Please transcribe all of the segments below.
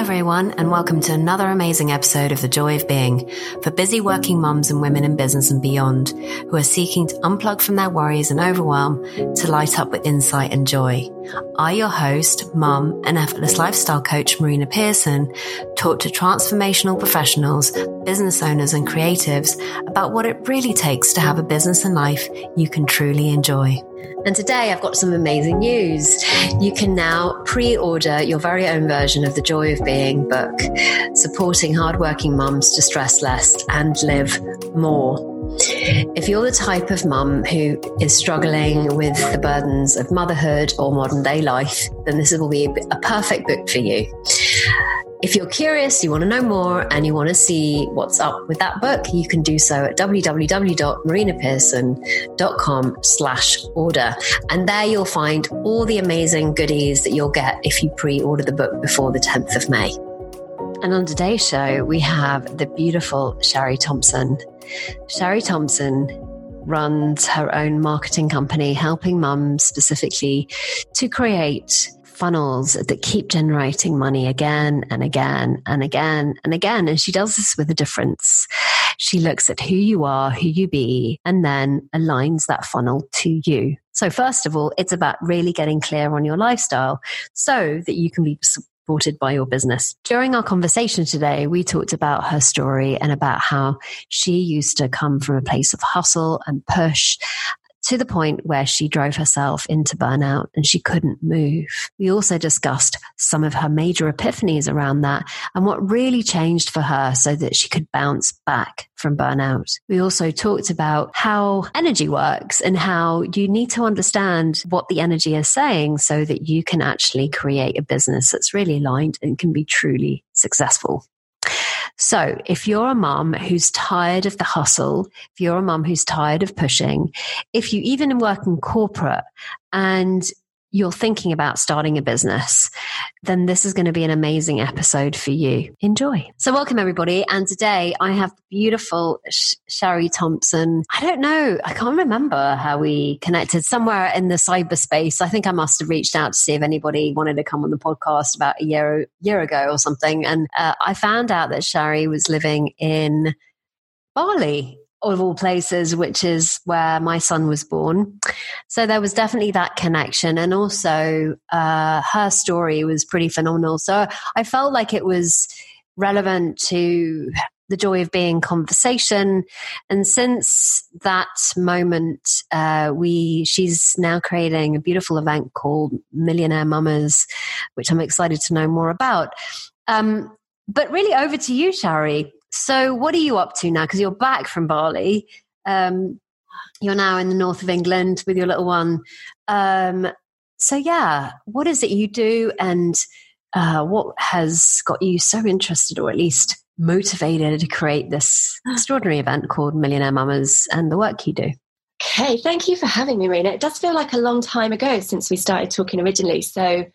everyone, and welcome to another amazing episode of The Joy of Being for busy working mums and women in business and beyond who are seeking to unplug from their worries and overwhelm to light up with insight and joy. I, your host, mum, and effortless lifestyle coach Marina Pearson, talk to transformational professionals, business owners, and creatives about what it really takes to have a business and life you can truly enjoy. And today I've got some amazing news. You can now pre order your very own version of the Joy of Being book, supporting hardworking mums to stress less and live more. If you're the type of mum who is struggling with the burdens of motherhood or modern day life, then this will be a perfect book for you. If you're curious, you want to know more, and you want to see what's up with that book, you can do so at www.marinapearson.com slash order. And there you'll find all the amazing goodies that you'll get if you pre-order the book before the 10th of May. And on today's show, we have the beautiful Shari Thompson. Shari Thompson runs her own marketing company, helping mums specifically to create funnels that keep generating money again and again and again and again. And she does this with a difference. She looks at who you are, who you be, and then aligns that funnel to you. So first of all, it's about really getting clear on your lifestyle so that you can be supported by your business. During our conversation today, we talked about her story and about how she used to come from a place of hustle and push to the point where she drove herself into burnout and she couldn't move. We also discussed some of her major epiphanies around that and what really changed for her so that she could bounce back from burnout. We also talked about how energy works and how you need to understand what the energy is saying so that you can actually create a business that's really aligned and can be truly successful. So if you're a mom who's tired of the hustle, if you're a mom who's tired of pushing, if you even work in corporate and you're thinking about starting a business, then this is going to be an amazing episode for you. Enjoy. So, welcome everybody. And today I have beautiful Sh- Shari Thompson. I don't know, I can't remember how we connected somewhere in the cyberspace. I think I must have reached out to see if anybody wanted to come on the podcast about a year, year ago or something. And uh, I found out that Shari was living in Bali of all places, which is where my son was born. So there was definitely that connection. And also, uh, her story was pretty phenomenal. So I felt like it was relevant to the joy of being conversation. And since that moment, uh, we she's now creating a beautiful event called Millionaire Mamas, which I'm excited to know more about. Um, but really, over to you, Shari. So, what are you up to now? Because you're back from Bali. Um, you're now in the north of England with your little one. Um, so, yeah, what is it you do, and uh, what has got you so interested, or at least motivated, to create this extraordinary event called Millionaire Mamas and the work you do? Okay, thank you for having me, Marina. It does feel like a long time ago since we started talking originally. So,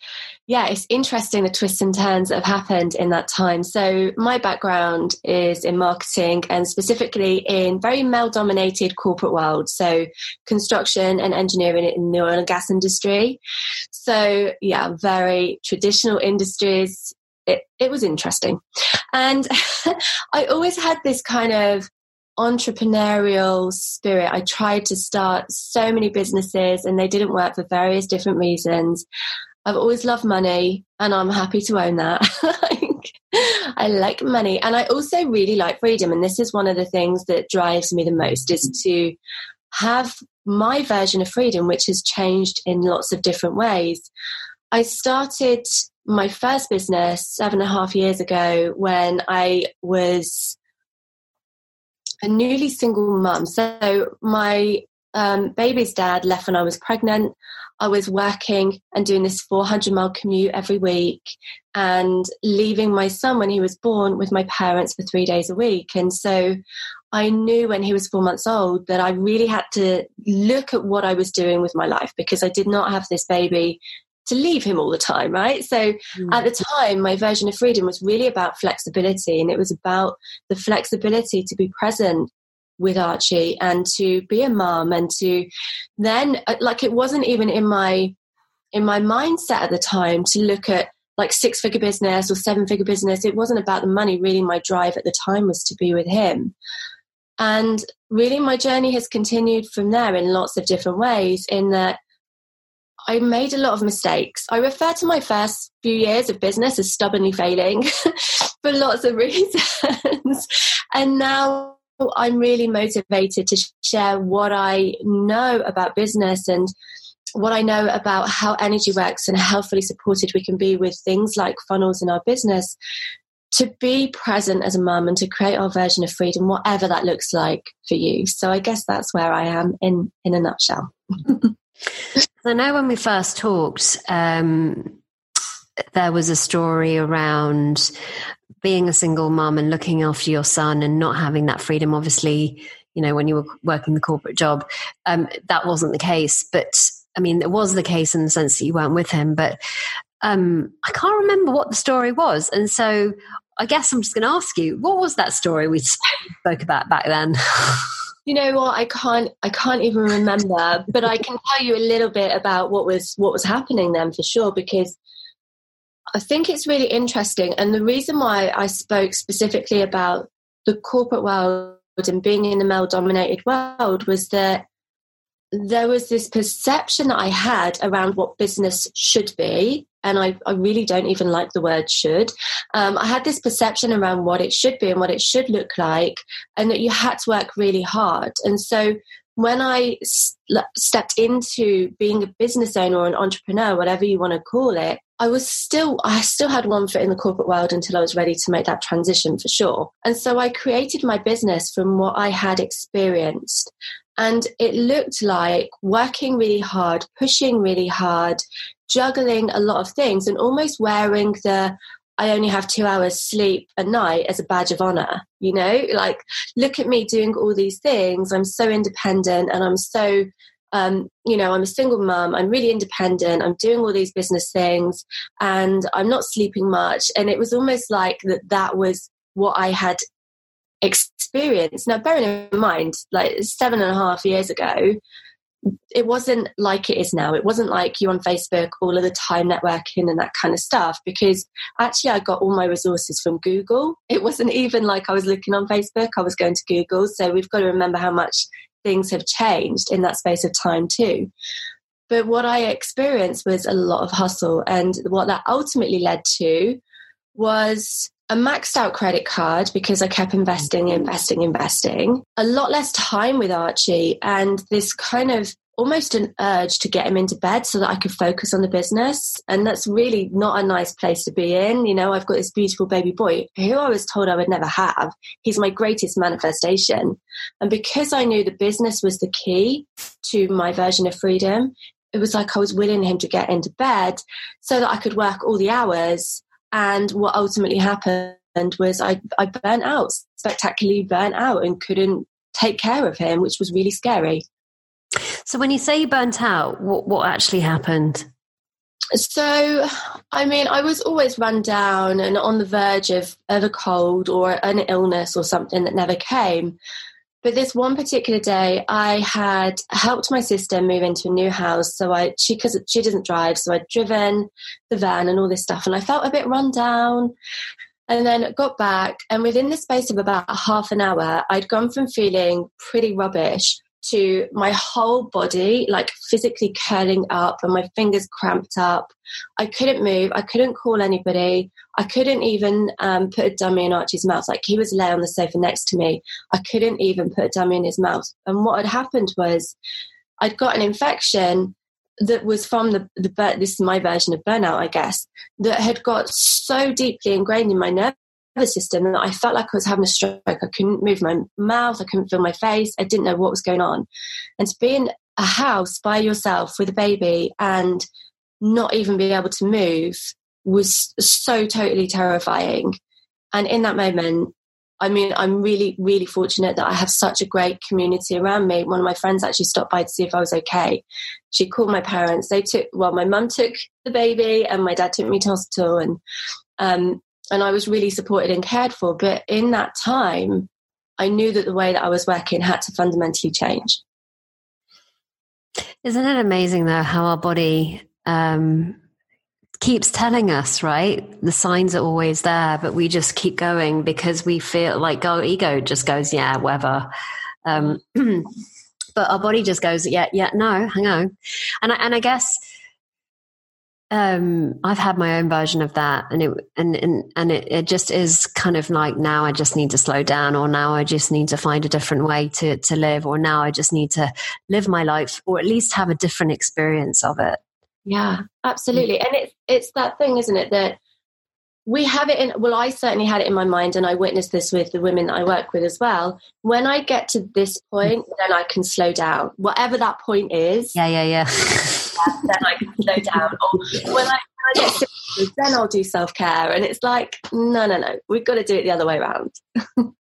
yeah, it's interesting the twists and turns that have happened in that time. So, my background is in marketing and specifically in very male dominated corporate world. So, construction and engineering in the oil and gas industry. So, yeah, very traditional industries. It, it was interesting. And I always had this kind of entrepreneurial spirit. I tried to start so many businesses and they didn't work for various different reasons. I've always loved money and I'm happy to own that. I like money and I also really like freedom and this is one of the things that drives me the most is to have my version of freedom which has changed in lots of different ways. I started my first business seven and a half years ago when I was a newly single mum. So my um, baby's dad left when I was pregnant. I was working and doing this 400 mile commute every week and leaving my son when he was born with my parents for three days a week. And so I knew when he was four months old that I really had to look at what I was doing with my life because I did not have this baby to leave him all the time, right? So mm. at the time, my version of freedom was really about flexibility, and it was about the flexibility to be present with Archie and to be a mom and to then uh, like it wasn't even in my in my mindset at the time to look at like six figure business or seven figure business. It wasn't about the money. Really, my drive at the time was to be with him. And really, my journey has continued from there in lots of different ways, in that I made a lot of mistakes. I refer to my first few years of business as stubbornly failing for lots of reasons. and now I'm really motivated to share what I know about business and what I know about how energy works and how fully supported we can be with things like funnels in our business to be present as a mum and to create our version of freedom, whatever that looks like for you. So I guess that's where I am in in a nutshell. I know when we first talked, um, there was a story around being a single mum and looking after your son and not having that freedom. Obviously, you know, when you were working the corporate job, um, that wasn't the case. But I mean, it was the case in the sense that you weren't with him. But um, I can't remember what the story was. And so I guess I'm just going to ask you, what was that story we spoke about back then? you know what i can't i can't even remember but i can tell you a little bit about what was what was happening then for sure because i think it's really interesting and the reason why i spoke specifically about the corporate world and being in the male dominated world was that there was this perception that I had around what business should be. And I, I really don't even like the word should. Um, I had this perception around what it should be and what it should look like, and that you had to work really hard. And so when I stepped into being a business owner or an entrepreneur, whatever you want to call it, I was still, I still had one foot in the corporate world until I was ready to make that transition for sure. And so I created my business from what I had experienced. And it looked like working really hard, pushing really hard, juggling a lot of things, and almost wearing the I only have two hours sleep a night as a badge of honor. You know, like, look at me doing all these things. I'm so independent and I'm so, um, you know, I'm a single mum. I'm really independent. I'm doing all these business things and I'm not sleeping much. And it was almost like that, that was what I had experienced. Now, bearing in mind, like seven and a half years ago, it wasn't like it is now. It wasn't like you on Facebook all of the time networking and that kind of stuff because actually I got all my resources from Google. It wasn't even like I was looking on Facebook, I was going to Google. So we've got to remember how much things have changed in that space of time too. But what I experienced was a lot of hustle. And what that ultimately led to was a maxed out credit card because I kept investing, mm-hmm. investing, investing. A lot less time with Archie, and this kind of almost an urge to get him into bed so that I could focus on the business. And that's really not a nice place to be in. You know, I've got this beautiful baby boy who I was told I would never have. He's my greatest manifestation. And because I knew the business was the key to my version of freedom, it was like I was willing him to get into bed so that I could work all the hours and what ultimately happened was I, I burnt out, spectacularly burnt out, and couldn't take care of him, which was really scary. So, when you say you burnt out, what, what actually happened? So, I mean, I was always run down and on the verge of, of a cold or an illness or something that never came. But this one particular day, I had helped my sister move into a new house. So I, she, because she doesn't drive, so I'd driven the van and all this stuff, and I felt a bit run down. And then got back, and within the space of about half an hour, I'd gone from feeling pretty rubbish to my whole body like physically curling up and my fingers cramped up. I couldn't move. I couldn't call anybody. I couldn't even um, put a dummy in Archie's mouth. Like he was laying on the sofa next to me. I couldn't even put a dummy in his mouth. And what had happened was I'd got an infection that was from the, the this is my version of burnout, I guess, that had got so deeply ingrained in my nerve system and I felt like I was having a stroke. I couldn't move my mouth, I couldn't feel my face, I didn't know what was going on. And to be in a house by yourself with a baby and not even be able to move was so totally terrifying. And in that moment, I mean, I'm really, really fortunate that I have such a great community around me. One of my friends actually stopped by to see if I was okay. She called my parents. They took, well, my mum took the baby and my dad took me to hospital. And um, and I was really supported and cared for. But in that time, I knew that the way that I was working had to fundamentally change. Isn't it amazing, though, how our body um, keeps telling us, right? The signs are always there, but we just keep going because we feel like our ego just goes, yeah, whatever. Um, but our body just goes, yeah, yeah, no, hang on. And I, and I guess um, I've had my own version of that, and it and and, and it, it just is kind of like now I just need to slow down, or now I just need to find a different way to to live, or now I just need to live my life, or at least have a different experience of it. Yeah, absolutely, and it's it's that thing, isn't it, that we have it in well i certainly had it in my mind and i witnessed this with the women that i work with as well. When i get to this point then i can slow down whatever that point is. Yeah yeah yeah then i can slow down. Or when i, when I get sick, then i'll do self-care. And it's like no no no. We've got to do it the other way around.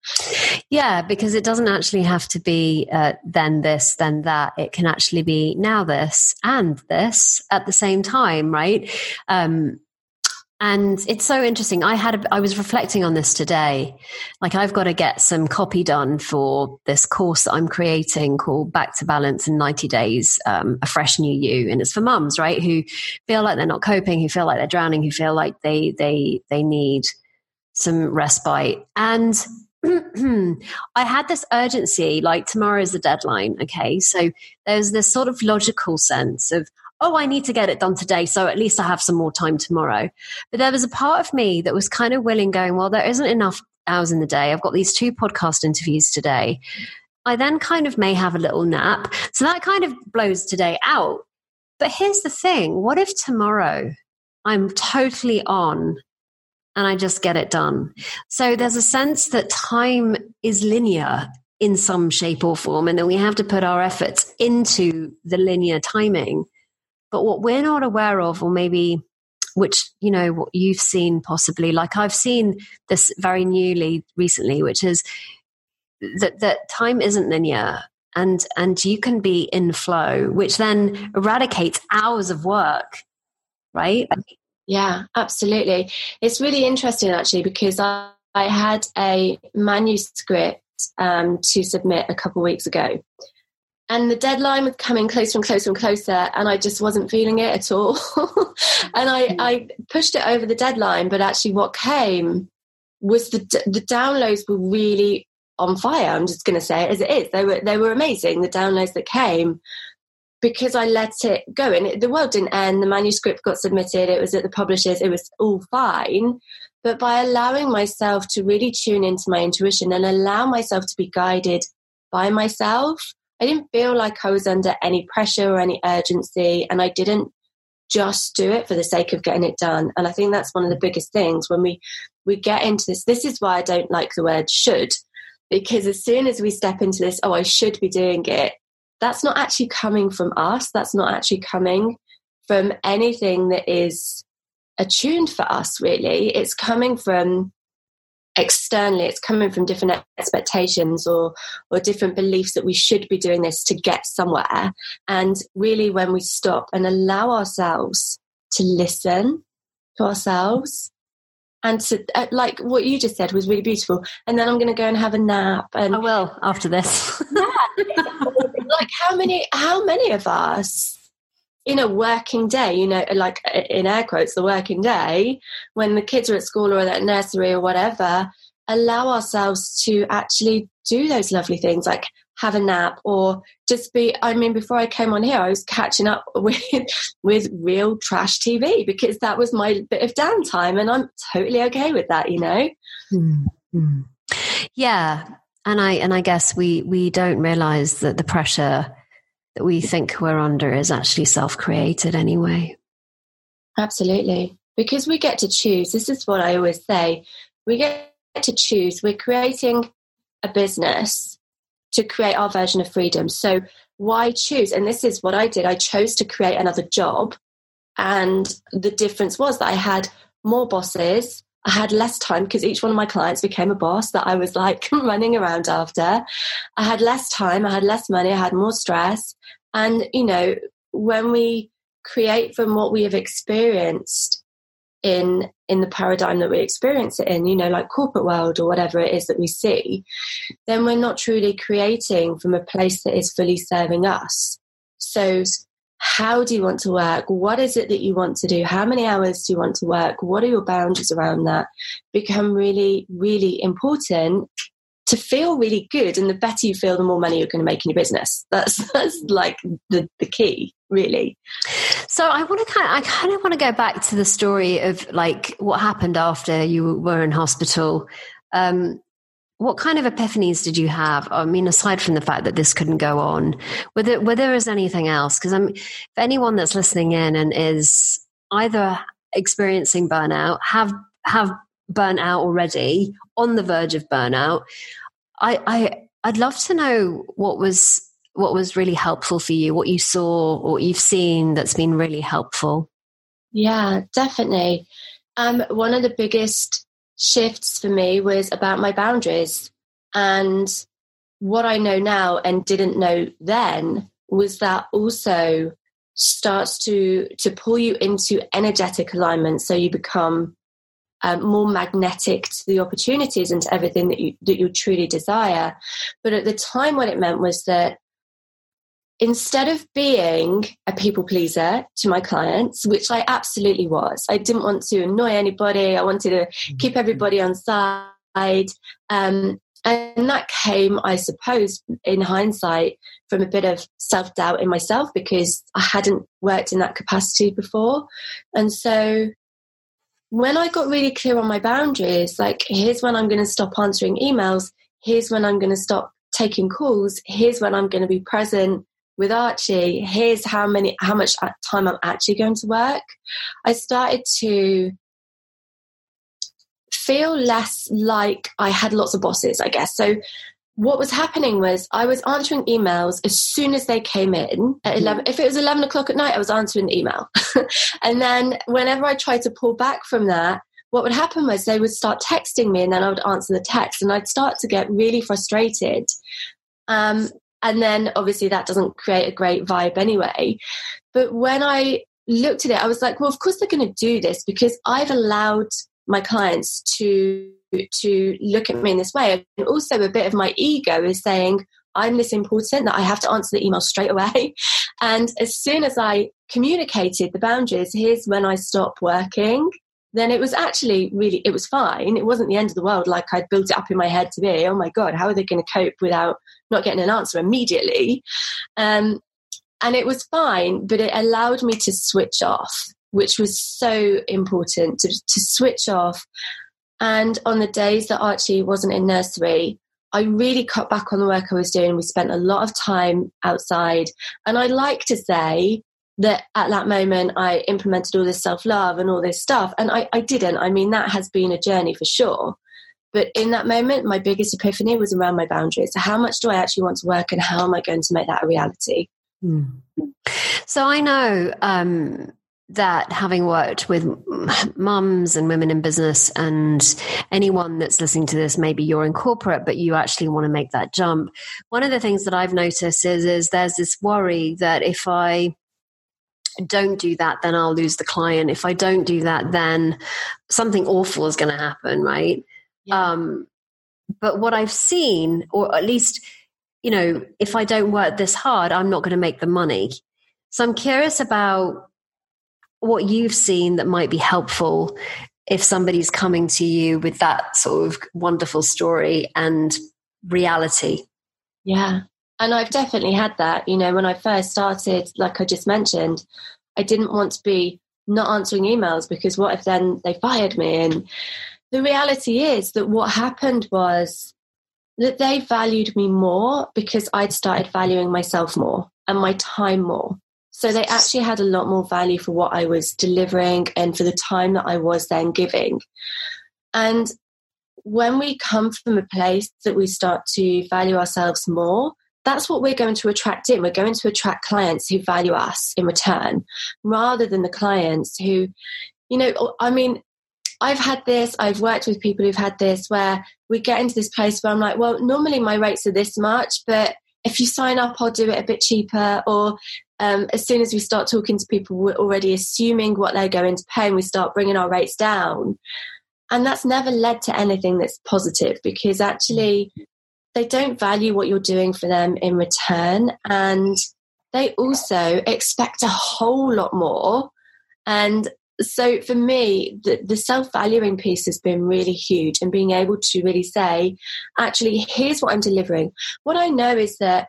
Yeah because it doesn't actually have to be uh, then this then that. It can actually be now this and this at the same time right? Um and it's so interesting. I had, a, I was reflecting on this today. Like I've got to get some copy done for this course that I'm creating called Back to Balance in 90 Days, um, a fresh new you. And it's for mums, right? Who feel like they're not coping, who feel like they're drowning, who feel like they, they, they need some respite. And I had this urgency, like tomorrow is the deadline. Okay. So there's this sort of logical sense of, oh, I need to get it done today. So at least I have some more time tomorrow. But there was a part of me that was kind of willing, going, well, there isn't enough hours in the day. I've got these two podcast interviews today. I then kind of may have a little nap. So that kind of blows today out. But here's the thing what if tomorrow I'm totally on and I just get it done? So there's a sense that time is linear in some shape or form, and that we have to put our efforts into the linear timing. But what we're not aware of, or maybe which you know what you've seen possibly like i've seen this very newly recently which is that that time isn't linear and and you can be in flow which then eradicates hours of work right? Yeah absolutely. It's really interesting actually because i, I had a manuscript um, to submit a couple weeks ago and the deadline was coming closer and closer and closer and i just wasn't feeling it at all. And I, mm. I pushed it over the deadline but actually what came was the the downloads were really on fire i'm just going to say it as it is. They were they were amazing the downloads that came because i let it go and it, the world didn't end the manuscript got submitted it was at the publishers it was all fine. But by allowing myself to really tune into my intuition and allow myself to be guided by myself I didn't feel like I was under any pressure or any urgency, and I didn't just do it for the sake of getting it done. And I think that's one of the biggest things when we we get into this. This is why I don't like the word should, because as soon as we step into this, oh, I should be doing it, that's not actually coming from us. That's not actually coming from anything that is attuned for us, really. It's coming from externally it's coming from different expectations or or different beliefs that we should be doing this to get somewhere. And really when we stop and allow ourselves to listen to ourselves and to uh, like what you just said was really beautiful. And then i'm going to go and have a nap and i will after this. Yeah, like how many how many of us in a working day, you know, like in air quotes, the working day, when the kids are at school or at nursery or whatever, allow ourselves to actually do those lovely things like have a nap or just be i mean before i came on here i was catching up with with real trash tv because that was my bit of downtime and i'm totally okay with that you know mm-hmm. yeah and i and i guess we we don't realize that the pressure that we think we're under is actually self created anyway. Absolutely. Because we get to choose. This is what I always say. We get to choose. We're creating a business to create our version of freedom. So why choose? And this is what I did. I chose to create another job. And the difference was that I had more bosses. I had less time because each one of my clients became a boss that I was like running around after. I had less time. I had less money. I had more stress. And, you know, when we create from what we have experienced in in the paradigm that we experience it in you know like corporate world or whatever it is that we see then we're not truly creating from a place that is fully serving us so how do you want to work? What is it that you want to do? How many hours do you want to work? What are your boundaries around that? Become really, really important to feel really good. And the better you feel, the more money you're going to make in your business. That's that's like the, the key, really. So I want to kind of, I kind of want to go back to the story of like what happened after you were in hospital. Um, what kind of epiphanies did you have? I mean, aside from the fact that this couldn't go on, whether whether there is anything else? Because I'm, for anyone that's listening in and is either experiencing burnout, have have burnt out already, on the verge of burnout, I, I I'd love to know what was what was really helpful for you, what you saw, what you've seen that's been really helpful. Yeah, definitely. Um, one of the biggest shifts for me was about my boundaries. And what I know now and didn't know then was that also starts to to pull you into energetic alignment so you become um, more magnetic to the opportunities and to everything that you that you truly desire but at the time what it meant was that instead of being a people pleaser to my clients, which I absolutely was, I didn't want to annoy anybody. I wanted to mm-hmm. keep everybody on side. Um, and that came, I suppose, in hindsight, from a bit of self doubt in myself because I hadn't worked in that capacity before. And so when I got really clear on my boundaries, like, here's when I'm going to stop answering emails, here's when I'm going to stop taking calls, here's when I'm going to be present with Archie, here's how many how much time I'm actually going to work. I started to feel less like I had lots of bosses, I guess. So what was happening was I was answering emails as soon as they came in at 11. If it was 11 o'clock at night, I was answering the email. and then whenever I tried to pull back from that, what would happen was they would start texting me and then I would answer the text and I'd start to get really frustrated. Um, and then obviously that doesn't create a great vibe anyway. But when I looked at it, I was like, well, of course they're going to do this because I've allowed my clients to to look at me in this way. And also a bit of my ego is saying, I'm this important that I have to answer the email straight away. And as soon as I communicated the boundaries, here's when I stop working then it was actually really it was fine it wasn't the end of the world like i'd built it up in my head to be oh my god how are they going to cope without not getting an answer immediately um, and it was fine but it allowed me to switch off which was so important to, to switch off and on the days that archie wasn't in nursery I really cut back on the work I was doing. We spent a lot of time outside. And I like to say that at that moment I implemented all this self love and all this stuff. And I, I didn't. I mean, that has been a journey for sure. But in that moment, my biggest epiphany was around my boundaries. So, how much do I actually want to work and how am I going to make that a reality? Mm. So, I know um, that having worked with mums and women in business, and anyone that's listening to this, maybe you're in corporate, but you actually want to make that jump. One of the things that I've noticed is, is there's this worry that if I don't do that, then I'll lose the client. If I don't do that, then something awful is going to happen, right? Yeah. Um, but what I've seen, or at least, you know, if I don't work this hard, I'm not going to make the money. So I'm curious about what you've seen that might be helpful if somebody's coming to you with that sort of wonderful story and reality. Yeah. And I've definitely had that. You know, when I first started, like I just mentioned, I didn't want to be not answering emails because what if then they fired me? And the reality is that what happened was that they valued me more because I'd started valuing myself more and my time more. So they actually had a lot more value for what I was delivering and for the time that I was then giving. And when we come from a place that we start to value ourselves more, that's what we're going to attract in. We're going to attract clients who value us in return rather than the clients who, you know, I mean, I've had this, I've worked with people who've had this where we get into this place where I'm like, well, normally my rates are this much, but if you sign up, I'll do it a bit cheaper. Or um, as soon as we start talking to people, we're already assuming what they're going to pay and we start bringing our rates down. And that's never led to anything that's positive because actually they don't value what you're doing for them in return and they also expect a whole lot more. And so for me, the, the self valuing piece has been really huge and being able to really say, actually, here's what I'm delivering. What I know is that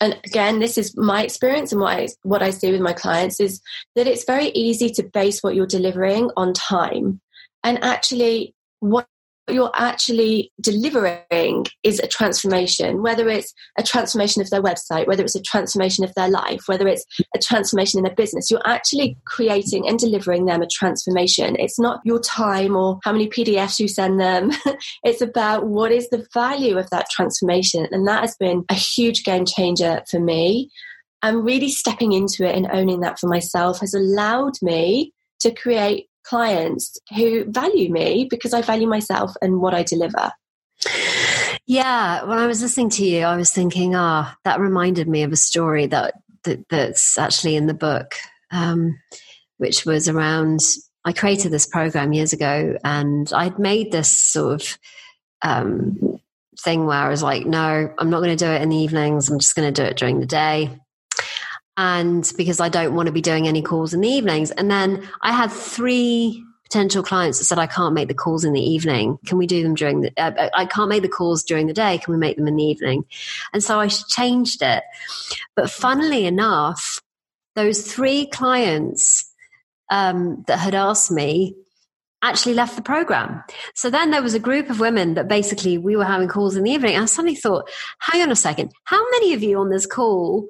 and again this is my experience and what I, what I see with my clients is that it's very easy to base what you're delivering on time and actually what you're actually delivering is a transformation, whether it's a transformation of their website, whether it's a transformation of their life, whether it's a transformation in their business. You're actually creating and delivering them a transformation. It's not your time or how many PDFs you send them. it's about what is the value of that transformation. And that has been a huge game changer for me. And really stepping into it and owning that for myself has allowed me to create clients who value me because I value myself and what I deliver. Yeah, when I was listening to you, I was thinking, ah, oh, that reminded me of a story that, that that's actually in the book, um, which was around. I created this program years ago, and I'd made this sort of um, thing where I was like, no, I'm not going to do it in the evenings. I'm just going to do it during the day and because I don't want to be doing any calls in the evenings. And then I had three potential clients that said, I can't make the calls in the evening. Can we do them during the, uh, uh I can't make the calls during the day. Can we make them in the evening? And so I changed it. But funnily enough, those three clients um, that had asked me actually left the program. So then there was a group of women that basically we were having calls in the evening. And I suddenly thought, hang on a second, how many of you on this call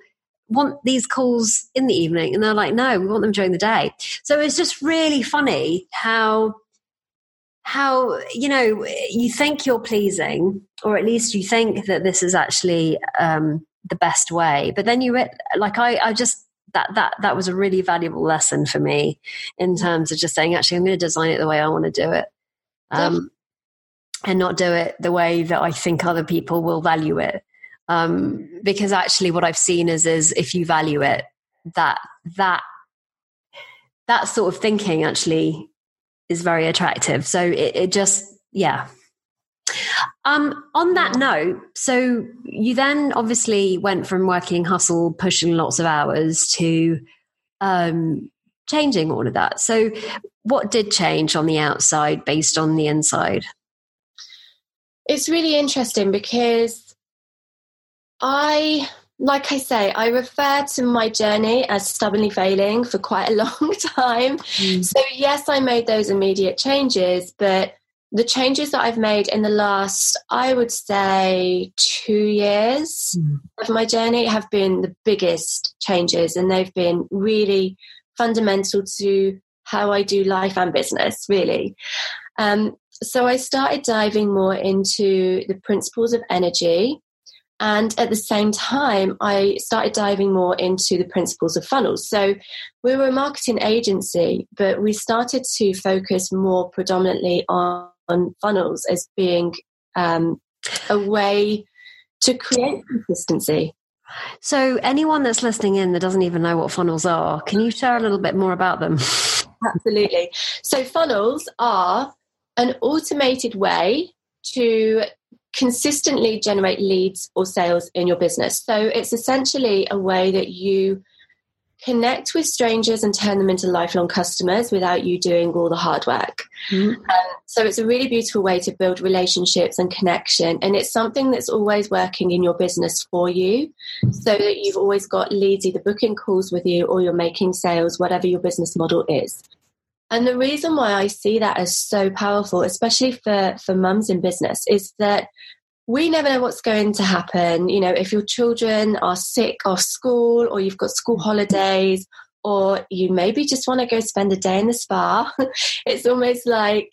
want these calls in the evening and they're like no we want them during the day. So it's just really funny how how you know you think you're pleasing or at least you think that this is actually um, the best way but then you like i i just that that that was a really valuable lesson for me in terms of just saying actually i'm going to design it the way i want to do it um, and not do it the way that i think other people will value it um, because actually what I've seen is is if you value it, that that that sort of thinking actually is very attractive. So it, it just yeah. Um, on that note, so you then obviously went from working hustle, pushing lots of hours to um, changing all of that. So, what did change on the outside based on the inside? It's really interesting because I, like I say, I refer to my journey as stubbornly failing for quite a long time. Mm. So, yes, I made those immediate changes, but the changes that I've made in the last, I would say, two years mm. of my journey have been the biggest changes, and they've been really fundamental to how I do life and business, really. Um, so I started diving more into the principles of energy and at the same time, I started diving more into the principles of funnels. So we were a marketing agency, but we started to focus more predominantly on, on funnels as being um, a way to create consistency. So, anyone that's listening in that doesn't even know what funnels are, can you share a little bit more about them? Absolutely. So, funnels are an automated way to consistently generate leads or sales in your business. So it's essentially a way that you connect with strangers and turn them into lifelong customers without you doing all the hard work. Mm-hmm. Um, so it's a really beautiful way to build relationships and connection. And it's something that's always working in your business for you so that you've always got leads either booking calls with you or you're making sales, whatever your business model is. And the reason why I see that as so powerful, especially for, for mums in business, is that we never know what's going to happen. You know, if your children are sick off school or you've got school holidays or you maybe just want to go spend a day in the spa, it's almost like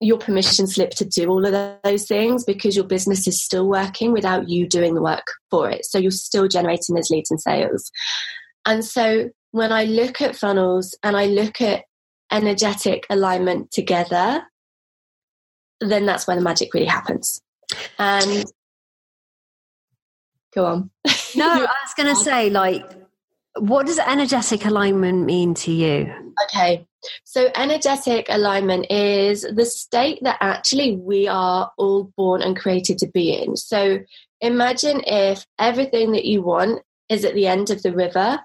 your permission slip to do all of those things because your business is still working without you doing the work for it. So you're still generating those leads and sales. And so when I look at funnels and I look at energetic alignment together, then that's where the magic really happens. And go on. no, I was going to say, like, what does energetic alignment mean to you? Okay. So, energetic alignment is the state that actually we are all born and created to be in. So, imagine if everything that you want is at the end of the river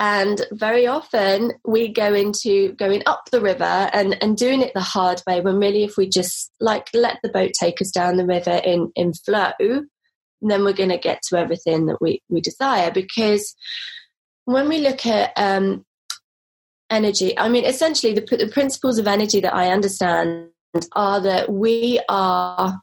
and very often we go into going up the river and, and doing it the hard way when really if we just like let the boat take us down the river in, in flow, then we're going to get to everything that we, we desire. Because when we look at um, energy, I mean, essentially the, the principles of energy that I understand are that we are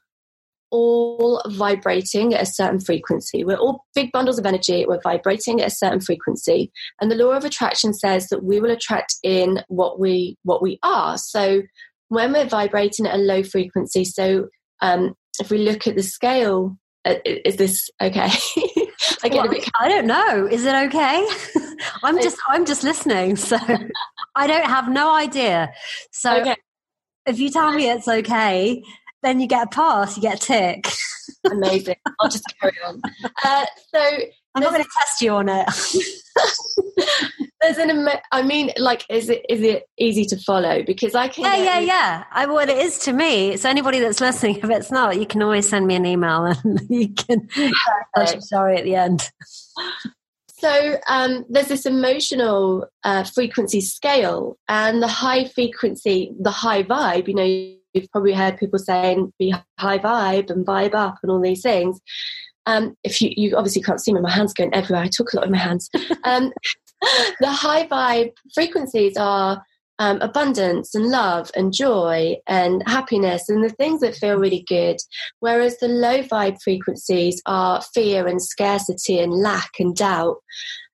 all vibrating at a certain frequency. We're all big bundles of energy. We're vibrating at a certain frequency, and the law of attraction says that we will attract in what we what we are. So when we're vibrating at a low frequency, so um, if we look at the scale, uh, is this okay? I get well, a bit. I don't know. Is it okay? I'm just I'm just listening, so I don't have no idea. So. Okay. If you tell me it's okay, then you get a pass, you get a tick. Amazing. I'll just carry on. Uh, so I'm not going to test you on it. there's an, I mean, like, is it is it easy to follow? Because I can. Yeah, yeah, yeah. I well, it is to me. So anybody that's listening, if it's not, you can always send me an email and you can. Sorry at the end. So um, there's this emotional uh, frequency scale, and the high frequency, the high vibe. You know, you've probably heard people saying be high vibe and vibe up and all these things. Um, if you, you obviously can't see me, my hands going everywhere. I talk a lot with my hands. Um, the high vibe frequencies are um, abundance and love and joy and happiness and the things that feel really good. Whereas the low vibe frequencies are fear and scarcity and lack and doubt.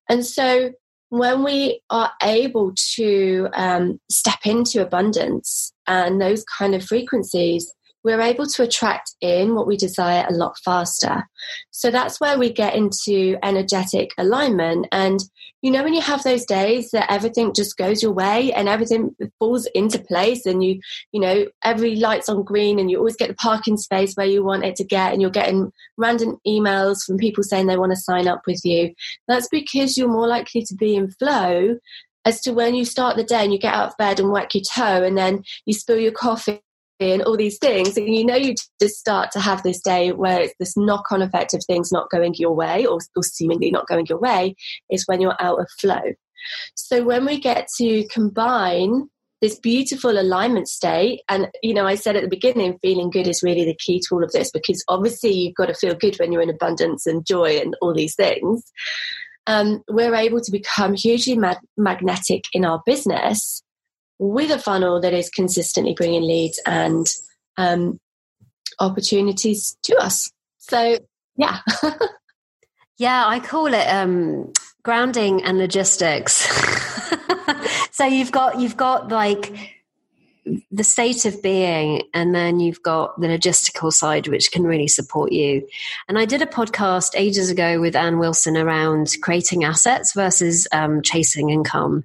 And so when we are able to um, step into abundance and those kind of frequencies, we're able to attract in what we desire a lot faster. So that's where we get into energetic alignment. And you know, when you have those days that everything just goes your way and everything falls into place, and you, you know, every light's on green, and you always get the parking space where you want it to get, and you're getting random emails from people saying they want to sign up with you. That's because you're more likely to be in flow as to when you start the day and you get out of bed and whack your toe and then you spill your coffee and all these things and you know you just start to have this day where it's this knock-on effect of things not going your way or, or seemingly not going your way is when you're out of flow. So when we get to combine this beautiful alignment state and you know i said at the beginning feeling good is really the key to all of this because obviously you've got to feel good when you're in abundance and joy and all these things um, we're able to become hugely mag- magnetic in our business with a funnel that is consistently bringing leads and um, opportunities to us. So, yeah. yeah, I call it um, grounding and logistics. so you've got you've got like the state of being and then you've got the logistical side which can really support you and i did a podcast ages ago with ann wilson around creating assets versus um, chasing income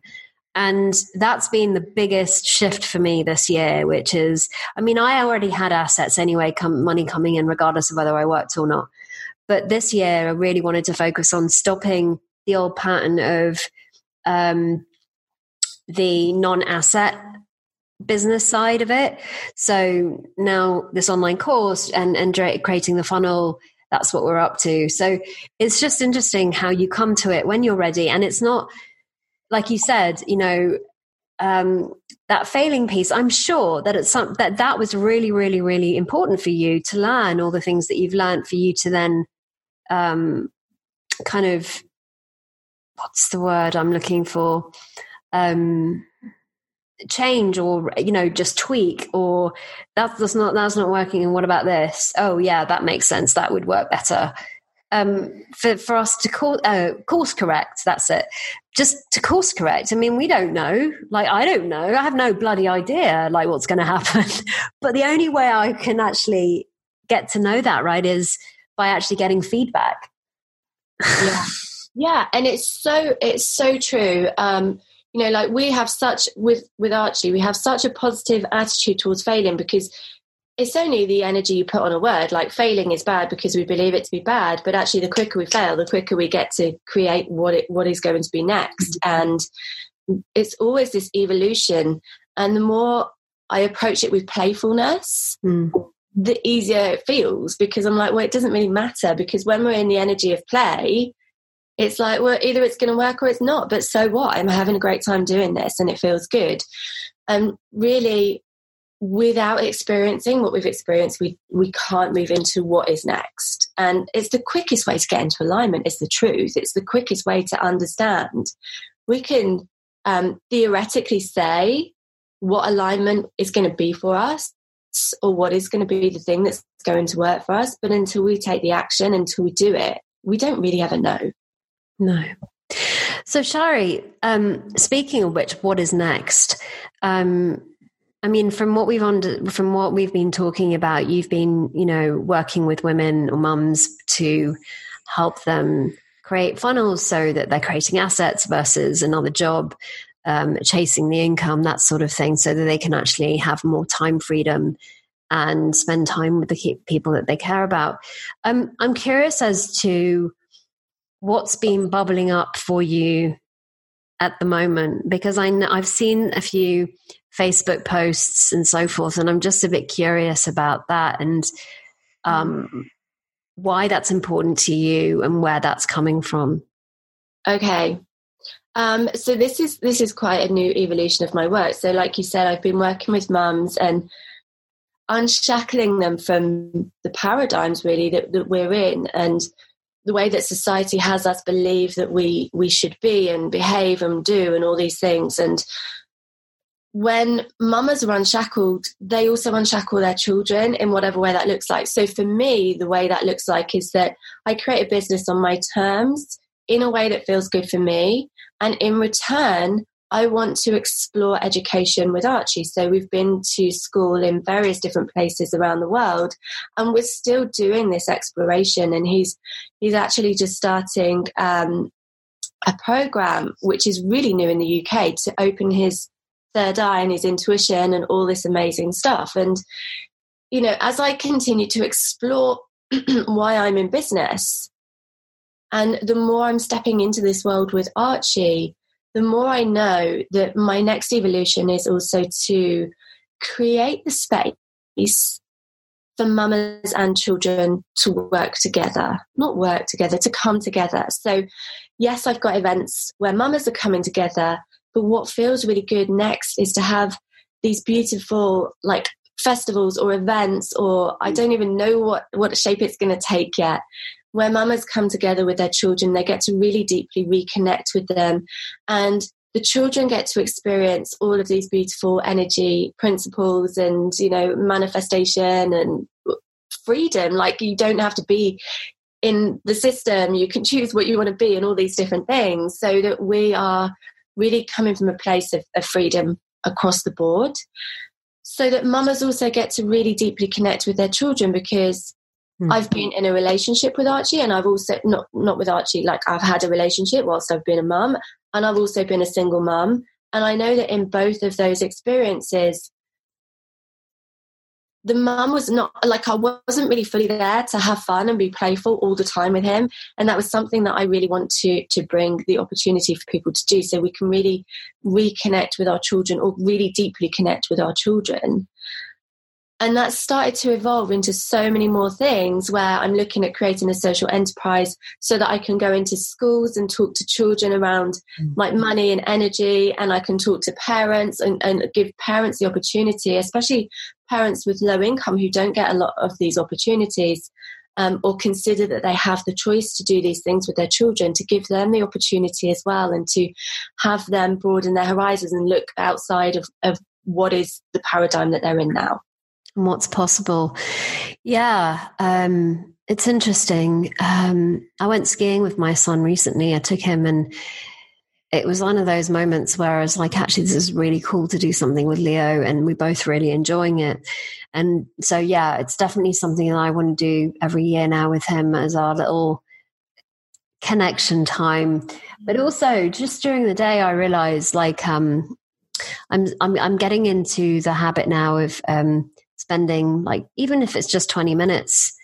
and that's been the biggest shift for me this year, which is, I mean, I already had assets anyway, come, money coming in, regardless of whether I worked or not. But this year, I really wanted to focus on stopping the old pattern of um, the non asset business side of it. So now this online course and, and creating the funnel, that's what we're up to. So it's just interesting how you come to it when you're ready. And it's not, like you said, you know, um, that failing piece, I'm sure that it's some that that was really, really, really important for you to learn all the things that you've learned for you to then um, kind of what's the word I'm looking for? Um, change or you know just tweak or that's not that's not working and what about this oh yeah that makes sense that would work better um, for, for us to call, uh, course correct. That's it. Just to course correct. I mean, we don't know. Like, I don't know. I have no bloody idea, like, what's going to happen. but the only way I can actually get to know that, right, is by actually getting feedback. yeah. Yeah. And it's so, it's so true. Um, you know, like we have such, with, with archie we have such a positive attitude towards failing because it's only the energy you put on a word. Like failing is bad because we believe it to be bad, but actually, the quicker we fail, the quicker we get to create what it what is going to be next. Mm-hmm. And it's always this evolution. And the more I approach it with playfulness, mm. the easier it feels because I'm like, well, it doesn't really matter because when we're in the energy of play, it's like, well, either it's going to work or it's not, but so what? I'm having a great time doing this and it feels good. And really, without experiencing what we've experienced, we, we can't move into what is next. And it's the quickest way to get into alignment, it's the truth. It's the quickest way to understand. We can um, theoretically say what alignment is going to be for us or what is going to be the thing that's going to work for us. But until we take the action, until we do it, we don't really ever know. No. So, Shari, um, speaking of which, what is next? Um, I mean, from what we've under, from what we've been talking about, you've been, you know, working with women or mums to help them create funnels so that they're creating assets versus another job, um, chasing the income, that sort of thing, so that they can actually have more time freedom and spend time with the people that they care about. Um, I'm curious as to what's been bubbling up for you at the moment because I know, I've seen a few Facebook posts and so forth, and I'm just a bit curious about that and um, why that's important to you and where that's coming from. Okay. Um, so this is this is quite a new evolution of my work. So, like you said, I've been working with mums and unshackling them from the paradigms really that, that we're in and the way that society has us believe that we we should be and behave and do and all these things. And when mamas are unshackled they also unshackle their children in whatever way that looks like. So for me the way that looks like is that i create a business on my terms in a way that feels good for me. And in return I want to explore education with Archie. So we've been to school in various different places around the world, and we're still doing this exploration. And he's he's actually just starting um, a program which is really new in the UK to open his third eye and his intuition and all this amazing stuff. And you know, as I continue to explore why I'm in business, and the more I'm stepping into this world with Archie the more I know that my next evolution is also to create the space for mamas and children to work together, not work together, to come together. So, yes, I've got events where mamas are coming together, but what feels really good next is to have these beautiful, like, festivals or events or I mm. don't even know what what shape it's going to take yet where mamas come together with their children, they get to really deeply reconnect with them. And the children get to experience all of these beautiful energy principles and, you know, manifestation and freedom. Like you don't have to be in the system, you can choose what you want to be and all these different things. So that we are really coming from a place of, of freedom across the board. So that mamas also get to really deeply connect with their children because Mm. I've been in a relationship with Archie, and I've also not not with Archie. Like I've had a relationship whilst I've been a mum, and I've also been a single mum. And I know that in both of those experiences, the mum was not like I wasn't really fully there to have fun and be playful all the time with him, and that was something that I really want to to bring the opportunity for people to do, so we can really reconnect with our children or really deeply connect with our children and that started to evolve into so many more things where I'm looking at creating a social enterprise so that I can go into schools and talk to children around mm. like money and energy and I can talk to parents and, and give parents the opportunity, especially parents with low income who don't get a lot of these opportunities. Um, or consider that they have the choice to do these things with their children, to give them the opportunity as well, and to have them broaden their horizons and look outside of, of what is the paradigm that they're in now and what's possible. Yeah, um, it's interesting. Um, I went skiing with my son recently. I took him, and it was one of those moments where I was like, actually, this is really cool to do something with Leo, and we're both really enjoying it. And so, yeah, it's definitely something that I want to do every year now with him as our little connection time. But also, just during the day, I realized like um, I'm I'm I'm getting into the habit now of um, spending like even if it's just 20 minutes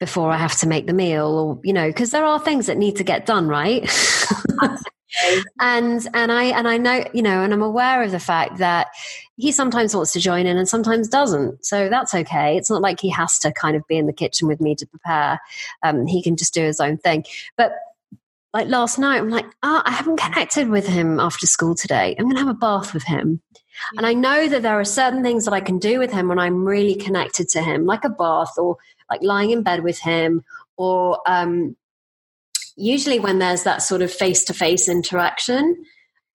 before I have to make the meal or you know because there are things that need to get done right and and I and I know you know and I'm aware of the fact that he sometimes wants to join in and sometimes doesn't so that's okay it's not like he has to kind of be in the kitchen with me to prepare um, he can just do his own thing but like last night, I'm like, oh, I haven't connected with him after school today. I'm to have a bath with him. Yeah. And I know that there are certain things that I can do with him when I'm really connected to him, like a bath or like lying in bed with him or um, usually when there's that sort of face to face interaction.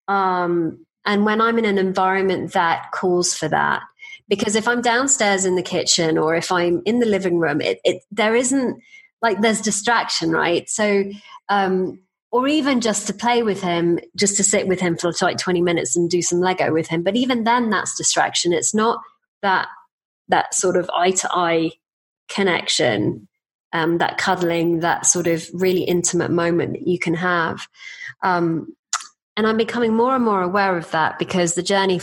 Um, and when I'm in an environment that calls for that, because if I'm downstairs in the kitchen or if I'm in the living room, it, it there isn't like there's distraction, right? So, um, or even just to play with him, just to sit with him for like 20 minutes and do some Lego with him. But even then, that's distraction. It's not that that sort of eye to eye connection, um, that cuddling, that sort of really intimate moment that you can have. Um, and I'm becoming more and more aware of that because the journey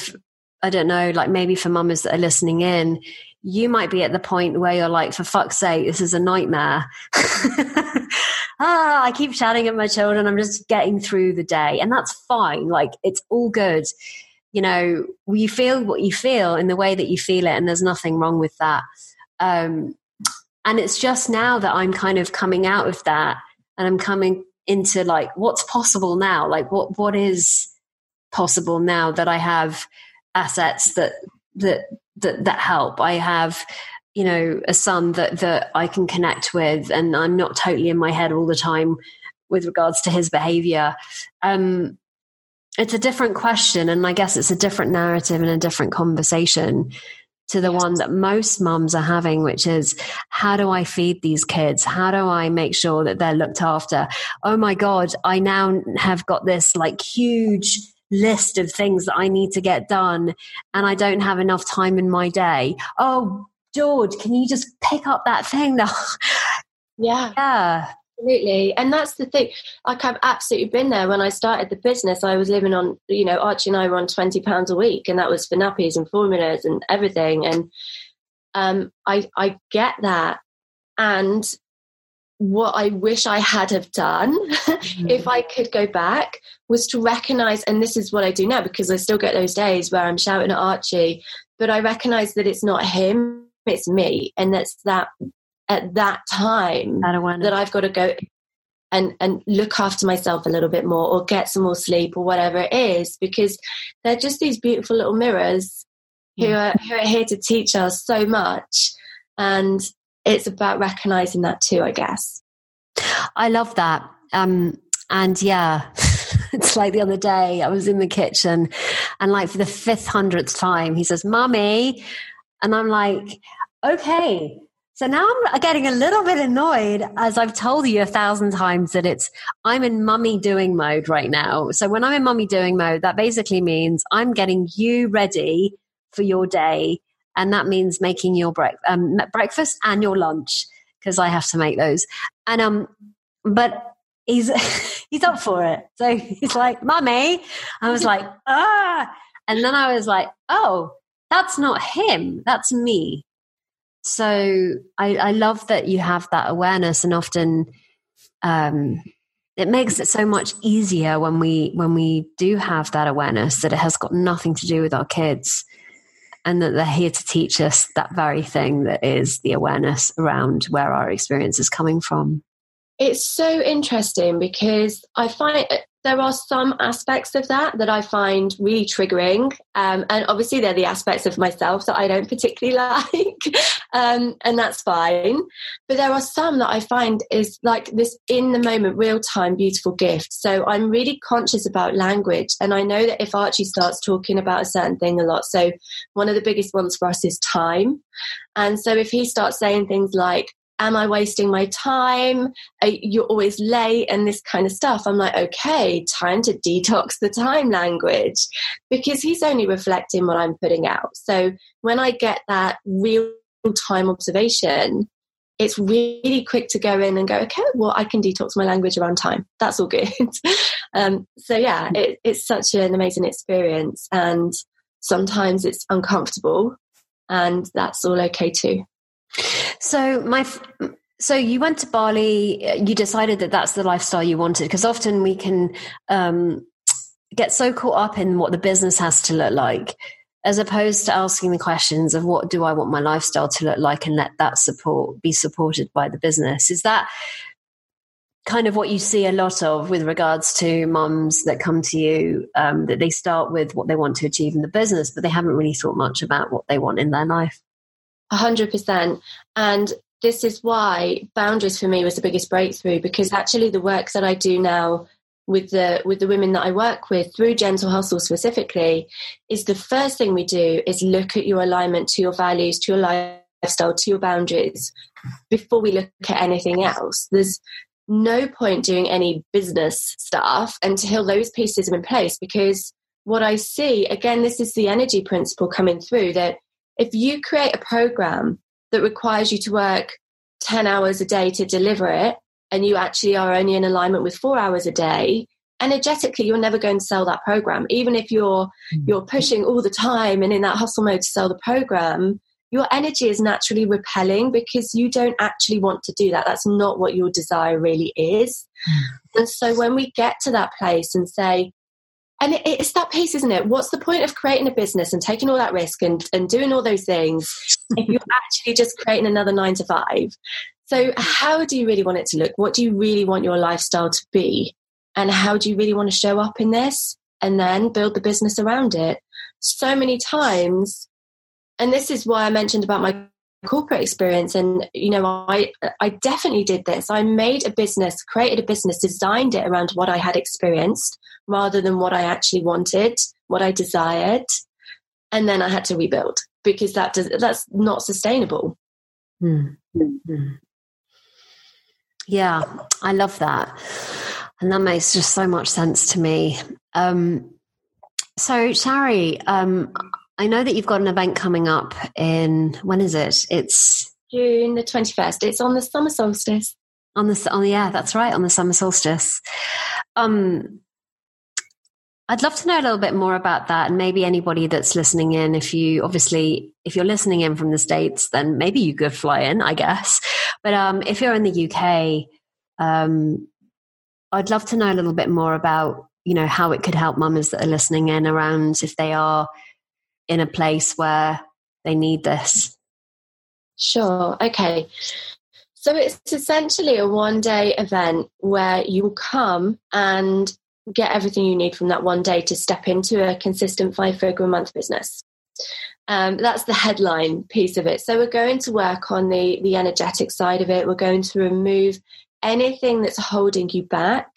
I don't know, like maybe for mamas that are listening in, you might be at the point where you're like, for fuck's sake, this is a nightmare. ah, I keep shouting at my children. I'm just getting through the day. And that's fine. Like, it's all good. You know, you feel what you feel in the way that you feel it, and there's nothing wrong with that. Um, and it's just now that I'm kind of coming out of that and I'm coming into like, what's possible now? Like, what, what is possible now that I have assets that that that that help. I have you know a son that that I can connect with, and I'm not totally in my head all the time with regards to his behavior. Um, it's a different question, and I guess it's a different narrative and a different conversation to the yes. one that most mums are having, which is how do I feed these kids? How do I make sure that they're looked after? Oh my God, I now have got this like huge list of things that I need to get done and I don't have enough time in my day. Oh, George, can you just pick up that thing? yeah. Yeah. Absolutely. And that's the thing. Like I've absolutely been there. When I started the business, I was living on, you know, Archie and I were on twenty pounds a week and that was for nappies and formulas and everything. And um I I get that. And what I wish I had have done mm-hmm. if I could go back was to recognize, and this is what I do now because I still get those days where I'm shouting at Archie, but I recognize that it's not him, it's me. And that's that at that time that, that I've got to go and, and look after myself a little bit more or get some more sleep or whatever it is because they're just these beautiful little mirrors who are, who are here to teach us so much. And it's about recognizing that too, I guess. I love that. Um, and yeah, it's like the other day I was in the kitchen and like for the fifth hundredth time he says, Mummy. And I'm like, okay. So now I'm getting a little bit annoyed as I've told you a thousand times that it's I'm in mummy doing mode right now. So when I'm in mummy doing mode, that basically means I'm getting you ready for your day and that means making your bre- um, breakfast and your lunch because I have to make those. And um, but he's he's up for it. So he's like, "Mummy," I was like, "Ah," and then I was like, "Oh, that's not him. That's me." So I, I love that you have that awareness, and often. Um, it makes it so much easier when we when we do have that awareness that it has got nothing to do with our kids and that they're here to teach us that very thing that is the awareness around where our experience is coming from. It's so interesting because I find there are some aspects of that that I find really triggering. Um, and obviously, they're the aspects of myself that I don't particularly like. um, and that's fine. But there are some that I find is like this in the moment, real time, beautiful gift. So I'm really conscious about language. And I know that if Archie starts talking about a certain thing a lot, so one of the biggest ones for us is time. And so if he starts saying things like, am I wasting my time? You're always late and this kind of stuff. I'm like, okay, time to detox the time language because he's only reflecting what I'm putting out. So when I get that real time observation, it's really quick to go in and go, okay, well, I can detox my language around time. That's all good. um, so yeah, it, it's such an amazing experience. And sometimes it's uncomfortable and that's all okay too. So my so you went to Bali. You decided that that's the lifestyle you wanted because often we can um, get so caught up in what the business has to look like, as opposed to asking the questions of what do I want my lifestyle to look like, and let that support be supported by the business. Is that kind of what you see a lot of with regards to mums that come to you um, that they start with what they want to achieve in the business, but they haven't really thought much about what they want in their life. A hundred percent. And this is why boundaries for me was the biggest breakthrough because actually the work that I do now with the with the women that I work with through gentle hustle specifically is the first thing we do is look at your alignment to your values, to your lifestyle, to your boundaries before we look at anything else. There's no point doing any business stuff until those pieces are in place because what I see, again, this is the energy principle coming through that if you create a program that requires you to work 10 hours a day to deliver it, and you actually are only in alignment with four hours a day, energetically you're never going to sell that program. Even if you're mm. you're pushing all the time and in that hustle mode to sell the program, your energy is naturally repelling because you don't actually want to do that. That's not what your desire really is. Mm. And so when we get to that place and say, and it's that piece, isn't it? What's the point of creating a business and taking all that risk and, and doing all those things if you're actually just creating another nine to five? So, how do you really want it to look? What do you really want your lifestyle to be? And how do you really want to show up in this? And then build the business around it. So many times, and this is why I mentioned about my corporate experience. And you know i i definitely did this. I made a business created a business designed it around what i had experienced rather than what i actually wanted what i desired. And then i had to rebuild because that does that's not sustainable. Mm-hmm. yeah i love that. And that makes just so much sense to me. Um so shari um I know that you've got an event coming up in when is it? It's June the twenty first. It's on the summer solstice. On the on the yeah, that's right, on the summer solstice. Um, I'd love to know a little bit more about that, and maybe anybody that's listening in. If you obviously, if you're listening in from the states, then maybe you could fly in, I guess. But um, if you're in the UK, um, I'd love to know a little bit more about you know how it could help mamas that are listening in around if they are in a place where they need this? Sure. Okay. So it's essentially a one day event where you come and get everything you need from that one day to step into a consistent five figure a month business. Um, that's the headline piece of it. So we're going to work on the the energetic side of it. We're going to remove anything that's holding you back.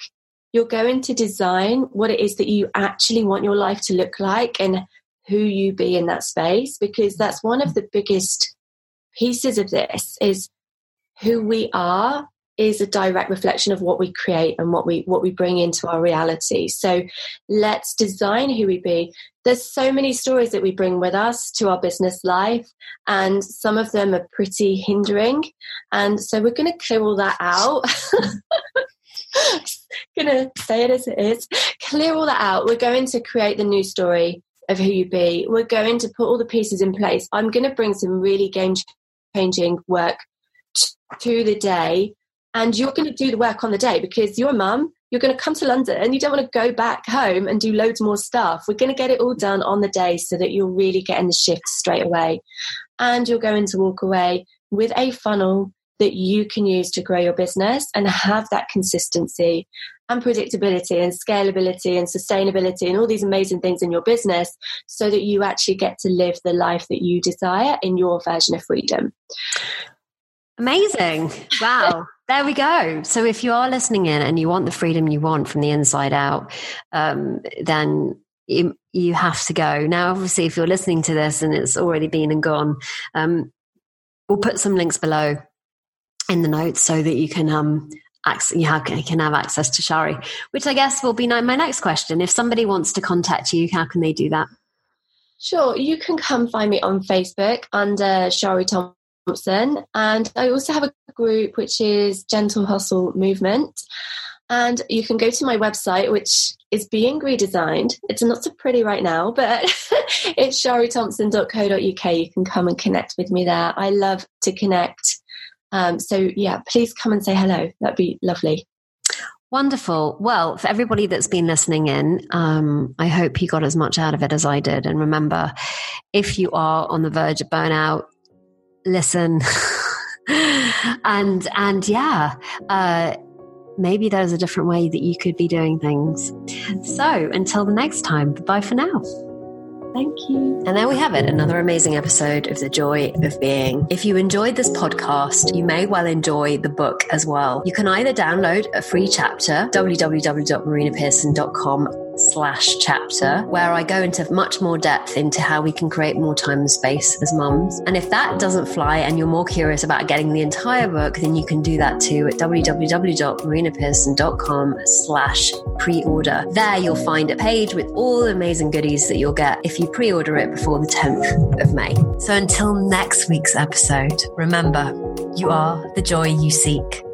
You're going to design what it is that you actually want your life to look like and who you be in that space because that's one of the biggest pieces of this is who we are is a direct reflection of what we create and what we what we bring into our reality. So let's design who we be. There's so many stories that we bring with us to our business life and some of them are pretty hindering. And so we're going to clear all that out. Gonna say it as it is. Clear all that out. We're going to create the new story of who you be. We're going to put all the pieces in place. I'm going to bring some really game changing work to the day, and you're going to do the work on the day because you're a mum. You're going to come to London and you don't want to go back home and do loads more stuff. We're going to get it all done on the day so that you're really getting the shift straight away. And you're going to walk away with a funnel that you can use to grow your business and have that consistency and predictability and scalability and sustainability and all these amazing things in your business so that you actually get to live the life that you desire in your version of freedom. Amazing. Wow. there we go. So if you are listening in and you want the freedom you want from the inside out, um, then you, you have to go. Now, obviously, if you're listening to this and it's already been and gone, um, we'll put some links below in the notes so that you can um you, have, can have access to Shari, which I guess will be my next question. If somebody wants to contact you, how can they do that? Sure, you can come find me on Facebook under Shari Thompson, and I also have a group which is Gentle Hustle Movement. And you can go to my website, which is being redesigned. It's not so pretty right now, but it's sharithompson.co.uk. You can come and connect with me there. I love to connect um, so, yeah, please come and say hello. That'd be lovely. Wonderful. Well, for everybody that's been listening in, um, I hope you got as much out of it as I did. And remember, if you are on the verge of burnout, listen. and and yeah, uh, maybe there's a different way that you could be doing things. So until the next time, bye for now. Thank you. And there we have it, another amazing episode of The Joy of Being. If you enjoyed this podcast, you may well enjoy the book as well. You can either download a free chapter, www.marinapearson.com slash chapter where I go into much more depth into how we can create more time and space as mums. And if that doesn't fly and you're more curious about getting the entire book, then you can do that too at www.marinapearson.com slash pre-order. There you'll find a page with all the amazing goodies that you'll get if you pre-order it before the 10th of May. So until next week's episode, remember, you are the joy you seek.